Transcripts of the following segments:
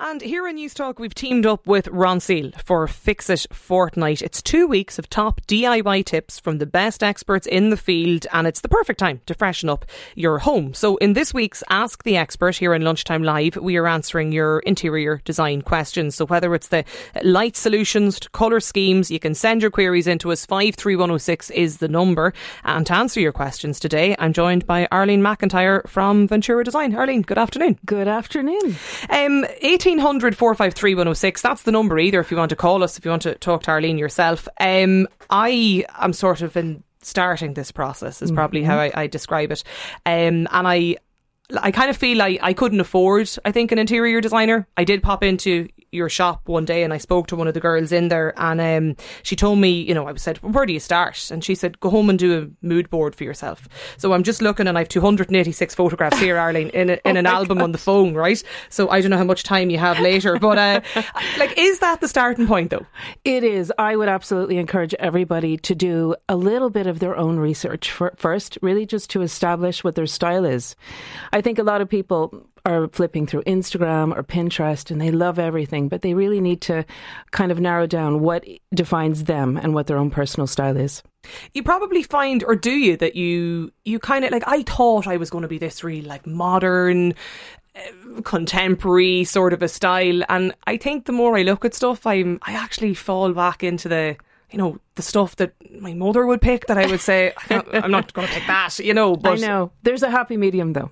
And here in Newstalk, we've teamed up with Ronseal for Fix It Fortnight. It's two weeks of top DIY tips from the best experts in the field, and it's the perfect time to freshen up your home. So, in this week's Ask the Expert here in Lunchtime Live, we are answering your interior design questions. So, whether it's the light solutions to colour schemes, you can send your queries into us. 53106 is the number. And to answer your questions today, I'm joined by Arlene McIntyre from Ventura Design. Arlene, good afternoon. Good afternoon. Um, 1800 453 106. That's the number either if you want to call us, if you want to talk to Arlene yourself. Um, I am sort of in starting this process, is probably how I, I describe it. Um, and I. I kind of feel like I couldn't afford, I think, an interior designer. I did pop into your shop one day and I spoke to one of the girls in there and um, she told me, you know, I said, where do you start? And she said, go home and do a mood board for yourself. So I'm just looking and I have 286 photographs here, Arlene, in, a, in Oh an album on the phone, right? So I don't know how much time you have later, but uh, like, is that the starting point though? It is. I would absolutely encourage everybody to do a little bit of their own research for, first, really just to establish what their style is. I think a lot of people are flipping through Instagram or Pinterest and they love everything, but they really need to kind of narrow down what defines them and what their own personal style is. You probably find, or do you, that you you kind of like? I thought I was going to be this really like modern, uh, contemporary sort of a style, and I think the more I look at stuff, I'm I actually fall back into the you know the stuff that my mother would pick. That I would say I'm not going to pick that, you know. But I know. There's a happy medium though.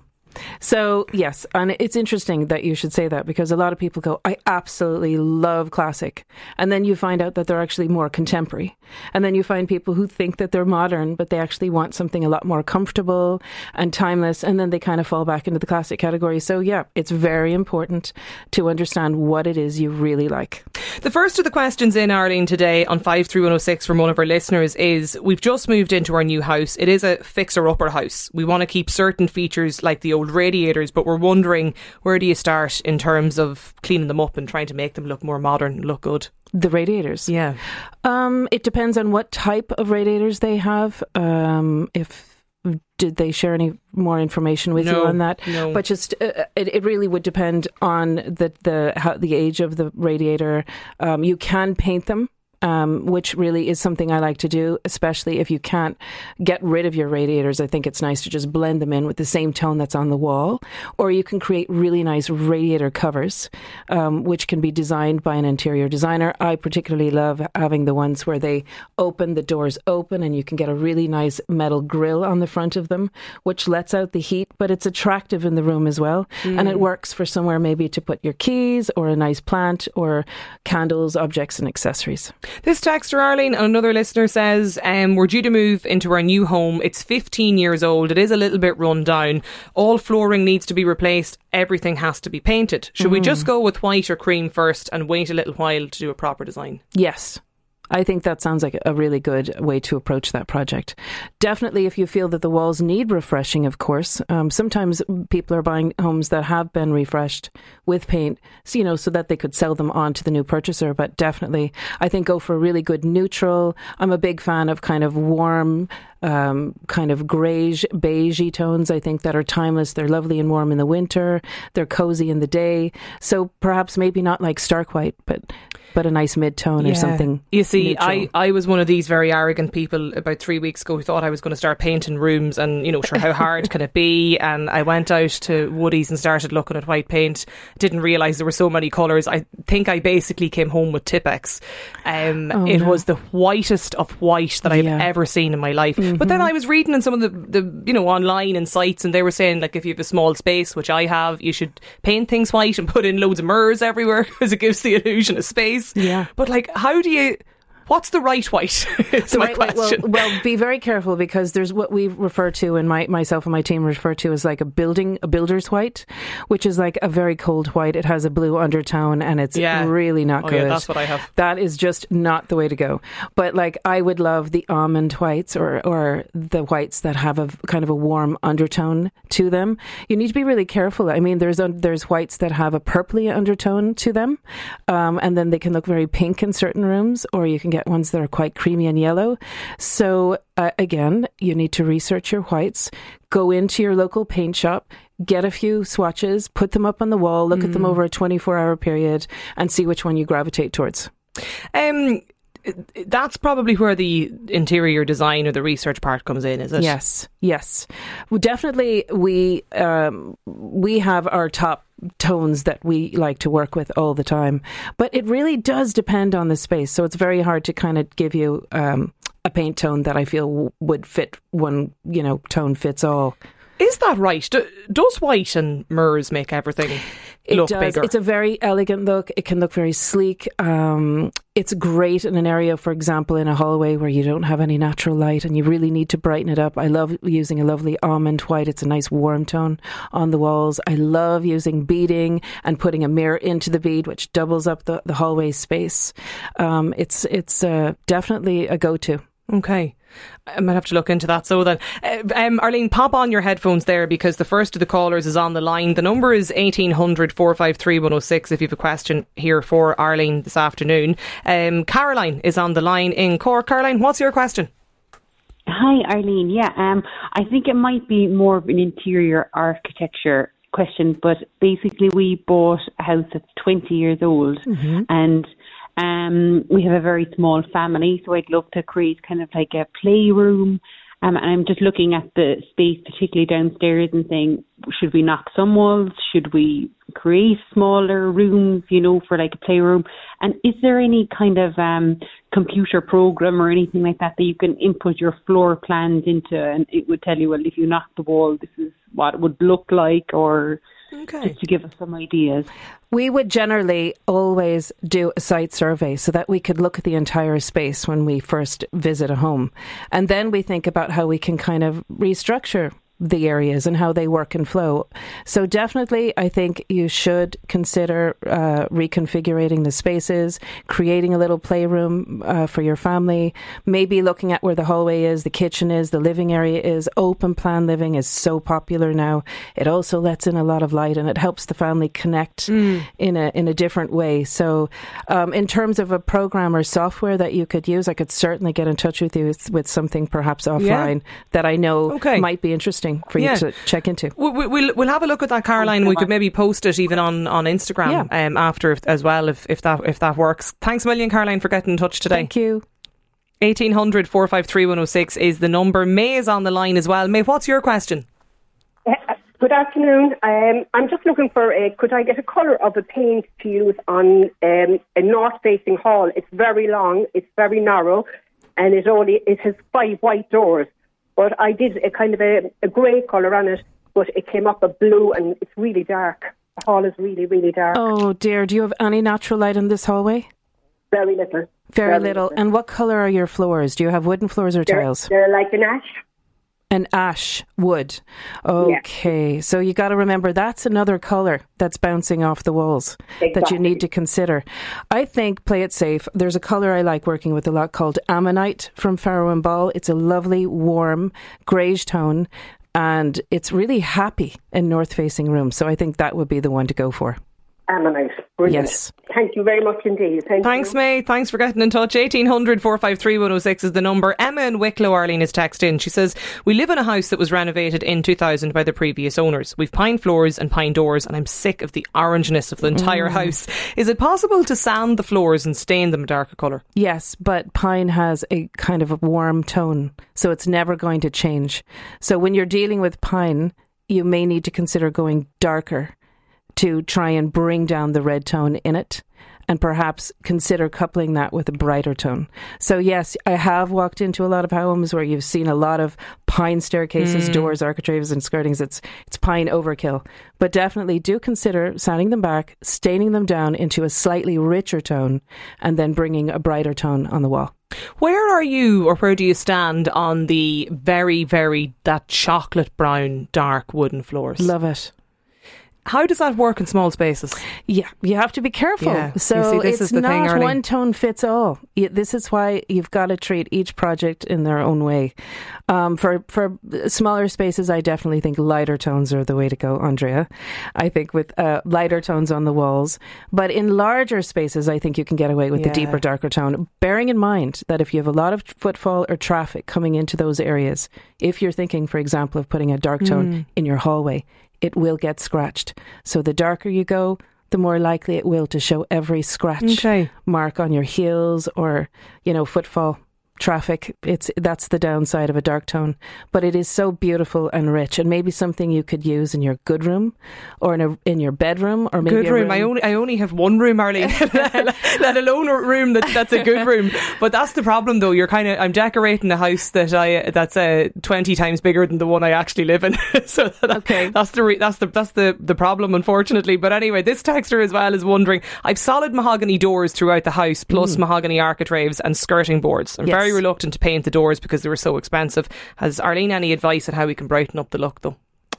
So, yes, and it's interesting that you should say that because a lot of people go, I absolutely love classic. And then you find out that they're actually more contemporary. And then you find people who think that they're modern, but they actually want something a lot more comfortable and timeless. And then they kind of fall back into the classic category. So, yeah, it's very important to understand what it is you really like. The first of the questions in Arlene today on 53106 from one of our listeners is We've just moved into our new house. It is a fixer upper house. We want to keep certain features like the old radiators, but we're wondering where do you start in terms of cleaning them up and trying to make them look more modern, look good? The radiators. Yeah. Um, it depends on what type of radiators they have. Um, if did they share any more information with No, you on that? no. But just uh, it, it really would depend on the the how, the age of the radiator. Um, you can paint them. Um, which really is something I like to do, especially if you can't get rid of your radiators. I think it's nice to just blend them in with the same tone that's on the wall. Or you can create really nice radiator covers, um, which can be designed by an interior designer. I particularly love having the ones where they open, the doors open, and you can get a really nice metal grill on the front of them, which lets out the heat, but it's attractive in the room as well. And it works for somewhere maybe to put your keys or a nice plant or candles, objects, and accessories. This texter, Arlene, and another listener says, um, We're due to move into our new home. It's 15 years old. It is a little bit run down. All flooring needs to be replaced. Everything has to be painted. Should we just go with white or cream first and wait a little while to do a proper design? Yes. I think that sounds like a really good way to approach that project. Definitely, if you feel that the walls need refreshing, of course. Um, sometimes people are buying homes that have been refreshed with paint, so, you know, so that they could sell them on to the new purchaser. But definitely, I think go for a really good neutral. I'm a big fan of kind of warm, um, kind of greyish, beigey tones. I think that are timeless. They're lovely and warm in the winter. They're cozy in the day. So perhaps maybe not like stark white, but but a nice mid tone or something. You see, neutral. I, I was one of these very arrogant people about three weeks ago who thought I was going to start painting rooms and, you know, sure, how hard can it be? And I went out to Woodie's and started looking at white paint. Didn't realise there were so many colours. I think I basically came home with Tippex. Um, Oh, it no. was the whitest of white that I've Yeah. ever seen in my life. But then I was reading in some of the, the, you know, online and sites and they were saying, like, if you have a small space, which I have, you should paint things white and put in loads of mirrors everywhere because it gives the illusion of space. Yeah. But like, how do you? What's the right white? My Right, question. Well, well, be very careful because there's what we refer to, and my myself and my team refer to as like a building, a builder's white, which is like a very cold white. It has a blue undertone, and it's Yeah. really not Oh, good. yeah, that's what I have. That is just not the way to go. But like, I would love the almond whites or or the whites that have a kind of a warm undertone to them. You need to be really careful. I mean, there's a, there's whites that have a purpley undertone to them, um, and then they can look very pink in certain rooms, or you can get get ones that are quite creamy and yellow. So, uh, again, you need to research your whites, go into your local paint shop, get a few swatches, put them up on the wall, look mm. at them over a 24 hour period, and see which one you gravitate towards. Um, that's probably where the interior design or the research part comes in, is it? Yes, yes. Well, definitely, we um, we have our top tones that we like to work with all the time, but it really does depend on the space. So it's very hard to kind of give you um, a paint tone that I feel w- would fit one, you know, tone fits all. Is that right? Do, does white and Murs make everything it look does. bigger? It's a very elegant look. It can look very sleek. Um, it's great in an area, for example, in a hallway where you don't have any natural light and you really need to brighten it up. I love using a lovely almond white. It's a nice warm tone on the walls. I love using beading and putting a mirror into the bead, which doubles up the, the hallway space. Um, it's it's uh, definitely a go to. Okay. I might have to look into that. So then, uh, um, Arlene, pop on your headphones there because the first of the callers is on the line. The number is 1800 453 106 if you have a question here for Arlene this afternoon. Um, Caroline is on the line in Cork. Caroline, what's your question? Hi, Arlene. Yeah, um, I think it might be more of an interior architecture question, but basically we bought a house that's 20 years old mm-hmm. and um, we have a very small family, so I'd love to create kind of like a playroom. Um, and I'm just looking at the space, particularly downstairs, and saying, should we knock some walls? Should we create smaller rooms, you know, for like a playroom? And is there any kind of um, computer program or anything like that that you can input your floor plans into, and it would tell you, well, if you knock the wall, this is what it would look like, or Okay. Just to give us some ideas. We would generally always do a site survey so that we could look at the entire space when we first visit a home. And then we think about how we can kind of restructure the areas and how they work and flow. So definitely, I think you should consider uh, reconfiguring the spaces, creating a little playroom uh, for your family, maybe looking at where the hallway is, the kitchen is, the living area is. Open plan living is so popular now. It also lets in a lot of light and it helps the family connect mm. in a in a different way. So, um, in terms of a program or software that you could use, I could certainly get in touch with you with, with something perhaps offline yeah. that I know okay. might be interesting interesting for yeah. you to check into. We'll, we'll, we'll have a look at that, Caroline. We could maybe post it even on, on Instagram yeah. um, after as well if, if that if that works. Thanks a million, Caroline, for getting in touch today. Thank you. 1800 453 106 is the number. May is on the line as well. May, what's your question? Uh, good afternoon. Um, I'm just looking for a, could I get a colour of a paint to use on um, a north facing hall? It's very long, it's very narrow, and it only it has five white doors. But I did a kind of a, a grey colour on it, but it came up a blue and it's really dark. The hall is really, really dark. Oh dear, do you have any natural light in this hallway? Very little. Very, Very little. little. And what colour are your floors? Do you have wooden floors or they're, tiles? They're like an ash. An ash wood. Okay. Yeah. So you got to remember that's another colour that's bouncing off the walls exactly. that you need to consider. I think play it safe. There's a colour I like working with a lot called Ammonite from Farrow and Ball. It's a lovely, warm, greyish tone and it's really happy in north facing rooms. So I think that would be the one to go for. Ammonite. Brilliant. Yes. Thank you very much indeed. Thank Thanks, you. May. Thanks for getting in touch. 1800 453 106 is the number. Emma in Wicklow, Arlene, is texted in. She says, We live in a house that was renovated in 2000 by the previous owners. We've pine floors and pine doors, and I'm sick of the orangeness of the entire mm. house. Is it possible to sand the floors and stain them a darker colour? Yes, but pine has a kind of a warm tone, so it's never going to change. So when you're dealing with pine, you may need to consider going darker to try and bring down the red tone in it and perhaps consider coupling that with a brighter tone. So yes, I have walked into a lot of homes where you've seen a lot of pine staircases, mm. doors, architraves, and skirtings. It's it's pine overkill. But definitely do consider sanding them back, staining them down into a slightly richer tone, and then bringing a brighter tone on the wall. Where are you, or where do you stand on the very, very that chocolate brown dark wooden floors? Love it. How does that work in small spaces? Yeah, you have to be careful. Yeah. So see, it's not thing, one tone fits all. This is why you've got to treat each project in their own way. Um, for for smaller spaces, I definitely think lighter tones are the way to go, Andrea. I think with uh, lighter tones on the walls, but in larger spaces, I think you can get away with the deeper, darker tone. Bearing in mind that if you have a lot of footfall or traffic coming into those areas, if you're thinking, for example, of putting a dark tone Mm. in your hallway, it will get scratched. So the darker you go, the more likely it will to show every scratch Okay. mark on your heels or, you know, footfall traffic. It's that's the downside of a dark tone. But it is so beautiful and rich and maybe something you could use in your good room or in a in your bedroom or maybe Good a room. I only I only have one room, Arlene. let alone a room that, that's a good room. But that's the problem, though. You're kind of I'm decorating a house that I that's uh, twenty times bigger than the one I actually live in. so that, Okay. that's the re, that's the that's the the problem, unfortunately. But anyway, this texter as well is wondering. I've solid mahogany doors throughout the house, plus mahogany architraves and skirting boards. I'm Mm. Yes. very reluctant to paint the doors because they were so expensive. Has Arlene any advice on how we can brighten up the look, though?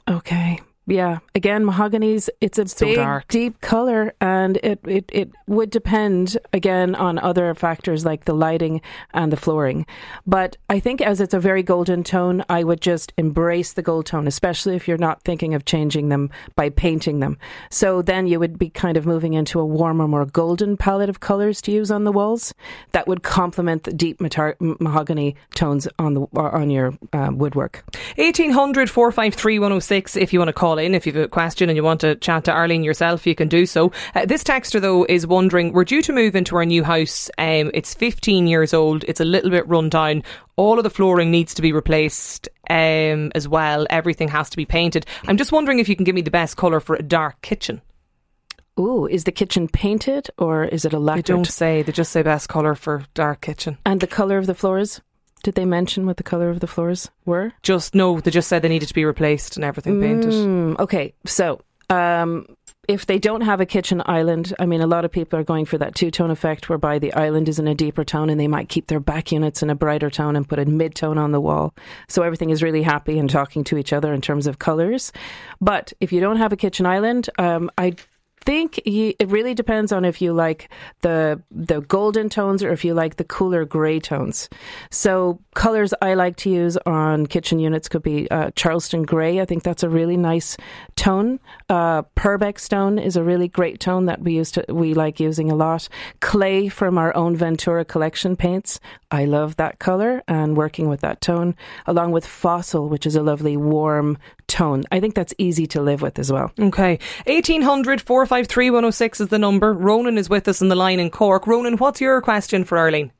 Okay. Yeah. Again, mahogany's it's a So big, dark. deep color, and it, it it would depend again on other factors like the lighting and the flooring. But I think as it's a very golden tone, I would just embrace the gold tone, especially if you're not thinking of changing them by painting them. So then you would be kind of moving into a warmer, more golden palette of colors to use on the walls that would complement the deep matar- mahogany tones on the on your uh, woodwork. 1800 453 106 if you want to call in. If you have a question and you want to chat to Arlene yourself, you can do so. Uh, this texter, though, is wondering we're due to move into our new house. Um, it's 15 years old, it's a little bit run down. All of the flooring needs to be replaced um, as well. Everything has to be painted. I'm just wondering if you can give me the best colour for a dark kitchen. Ooh, is the kitchen painted or is it a They lacquered? don't say, they just say best colour for dark kitchen. And the color of the floors? Did they mention what the color of the floors were? Just, no, they just said they needed to be replaced and everything painted. Mm, okay, so um, if they don't have a kitchen island, I mean, a lot of people are going for that two tone effect whereby the island is in a deeper tone and they might keep their back units in a brighter tone and put a mid tone on the wall. So everything is really happy and talking to each other in terms of colors. But if you don't have a kitchen island, um, I think you, it really depends on if you like the the golden tones or if you like the cooler grey tones. So colors I like to use on kitchen units could be uh, Charleston grey. I think that's a really nice tone. Uh, Purbeck stone is a really great tone that we used to we like using a lot. Clay from our own Ventura collection paints. I love that color and working with that tone along with fossil, which is a lovely warm tone. I think that's easy to live with as well. Okay. 1800 453 106 is the number. Ronan is with us on the line in Cork. Ronan, what's your question for Arlene?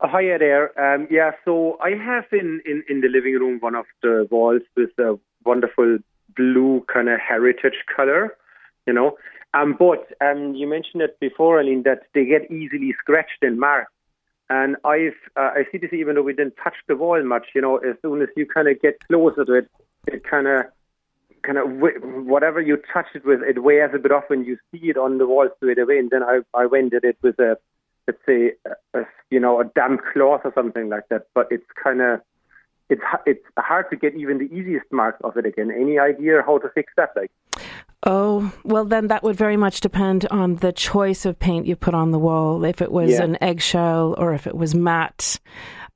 Uh, Hiya there. Um, yeah, so I have in, in, in the living room one of the walls with a wonderful blue kind of heritage color, you know. Um, but um, you mentioned it before, Arlene, that they get easily scratched and marked. And I've uh, I see this even though we didn't touch the wall much, you know. As soon as you kind of get closer to it, it kind of kind of whatever you touch it with, it wears a bit off, and you see it on the wall straight away. And then I I went at it with a let's say a, a you know a damp cloth or something like that. But it's kind of it's it's hard to get even the easiest marks of it again. Any idea how to fix that? Like, Oh, well, then that would very much depend on the choice of paint you put on the wall. If it was Yeah. an eggshell or if it was matte.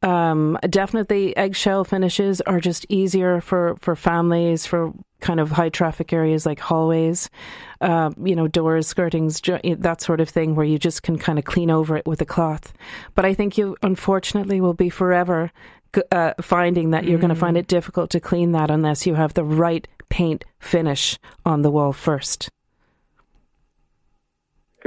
Um, definitely eggshell finishes are just easier for, for families, for kind of high traffic areas like hallways, uh, you know, doors, skirtings, that sort of thing where you just can kind of clean over it with a cloth. But I think you unfortunately will be forever uh, finding that you're going to find it difficult to clean that unless you have the right paint finish on the wall first.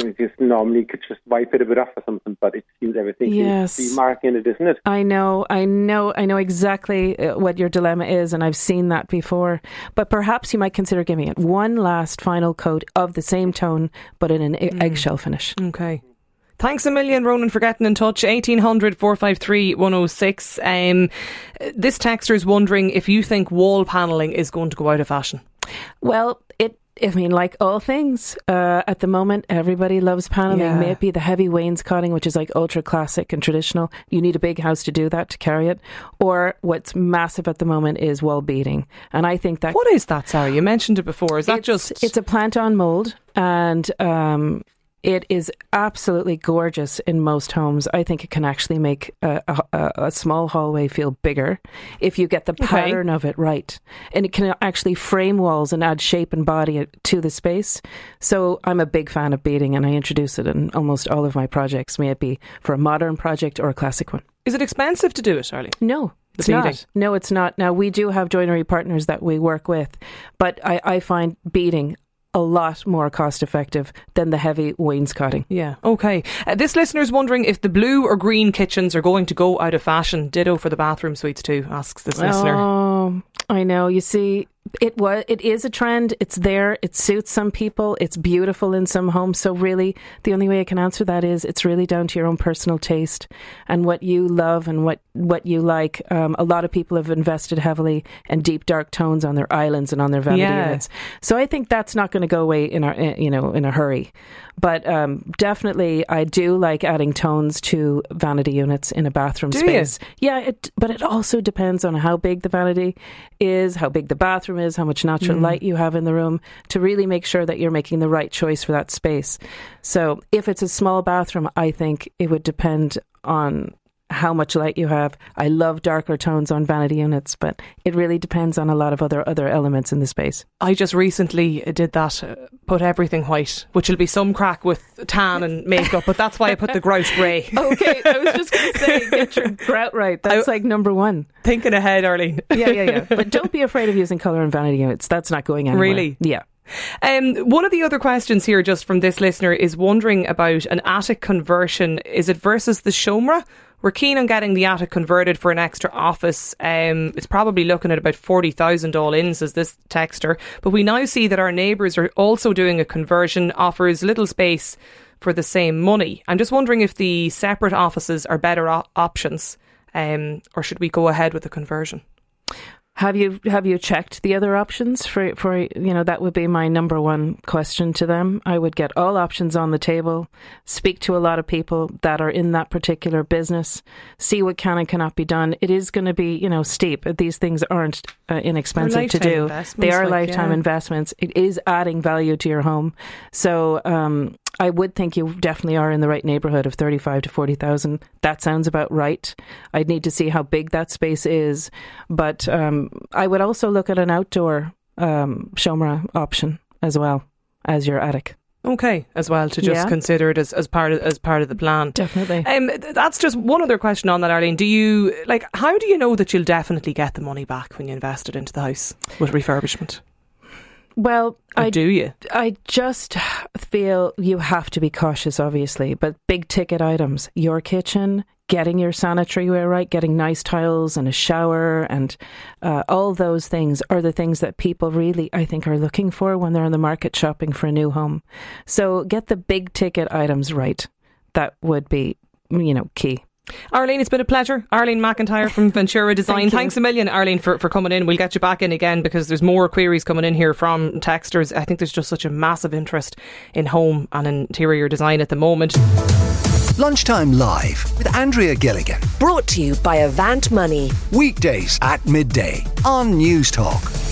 We just normally could just wipe it a bit off or something, but it seems everything Yes. seems to be marking it, isn't it? I know, I know, I know exactly uh, what your dilemma is, and I've seen that before. But perhaps you might consider giving it one last final coat of the same tone, but in an e- eggshell finish. Okay. Thanks a million, Ronan, for getting in touch. 1800 453 106. Um, this texter is wondering if you think wall panelling is going to go out of fashion. Well, it. I mean, like all things, uh, at the moment, everybody loves paneling. Yeah. May it be the heavy wainscoting, which is like ultra classic and traditional. You need a big house to do that to carry it. Or what's massive at the moment is wall beading, and I think that What is that, Sarah? You mentioned it before. Is that just. it's a plant on mold and um, it is absolutely gorgeous in most homes. I think it can actually make a, a, a small hallway feel bigger if you get the pattern of it right. And it can actually frame walls and add shape and body to the space. So I'm a big fan of beading and I introduce it in almost all of my projects, may it be for a modern project or a classic one. Is it expensive to do it, Arlene? No, it's beading. not. No, it's not. Now we do have joinery partners that we work with, but I, I find beading a lot more cost effective than the heavy wainscoting. Yeah. Okay. Uh, this listener's wondering if the blue or green kitchens are going to go out of fashion. Ditto for the bathroom suites too. Asks this listener. Oh, I know. You see, it was it is a trend. It's there. It suits some people. It's beautiful in some homes. So really, the only way I can answer that is it's really down to your own personal taste and what you love and what what you like. Um, a lot of people have invested heavily in deep dark tones on their islands and on their vanity Yeah. units. So I think that's not going to go away in our eh, you know in a hurry. But um, definitely, I do like adding tones to vanity units in a bathroom Do you? space. Yeah, it, but it also depends on how big the vanity is, how big the bathroom is, how much natural Mm. light you have in the room to really make sure that you're making the right choice for that space. So if it's a small bathroom, I think it would depend on how much light you have. I love darker tones on vanity units, but it really depends on a lot of other other elements in the space. I just recently did that, uh, put everything white, which will be some crack with tan and makeup, but that's why I put the grout grey. Okay, I was just going to say, get your grout right. That's like number one. Thinking ahead, Arlene. Yeah, yeah, yeah. But don't be afraid of using color in vanity units. That's not going anywhere. Really? Yeah. Um, one of the other questions here, just from this listener, is wondering about an attic conversion. Is it versus the Shomera? We're keen on getting the attic converted for an extra office. Um, it's probably looking at about 40,000 all in, says this texter. But we now see that our neighbours are also doing a conversion, offers little space for the same money. I'm just wondering if the separate offices are better op- options, um, or should we go ahead with the conversion? Have you have you checked the other options for for you know that would be my number one question to them. I would get all options on the table, speak to a lot of people that are in that particular business, see what can and cannot be done. It is going to be you know steep. These things aren't uh, inexpensive to do. They are like, lifetime yeah. investments. It is adding value to your home. So um, I would think you definitely are in the right neighborhood of thirty-five to forty thousand. That sounds about right. I'd need to see how big that space is, but um, I would also look at an outdoor um, Shomera option as well as your attic. Okay, as well to just Yeah. consider it as, as part of as part of the plan. Definitely. Um, that's just one other question on that, Arlene. Do you like? How do you know that you'll definitely get the money back when you invest it into the house with refurbishment? Well, Or I do you? I just feel you have to be cautious, obviously, but big ticket items, your kitchen, getting your sanitary ware right, getting nice tiles and a shower, and uh, all those things are the things that people really, I think, are looking for when they're in the market shopping for a new home. So get the big ticket items right. That would be, you know, key. Arlene, it's been a pleasure. Arlene McIntyre from Ventura Design. Thank. Thanks a million, Arlene, for, for coming in. We'll get you back in again because there's more queries coming in here from texters. I think there's just such a massive interest in home and interior design at the moment. Lunchtime Live with Andrea Gilligan. Brought to you by Avant Money. Weekdays at midday on Newstalk.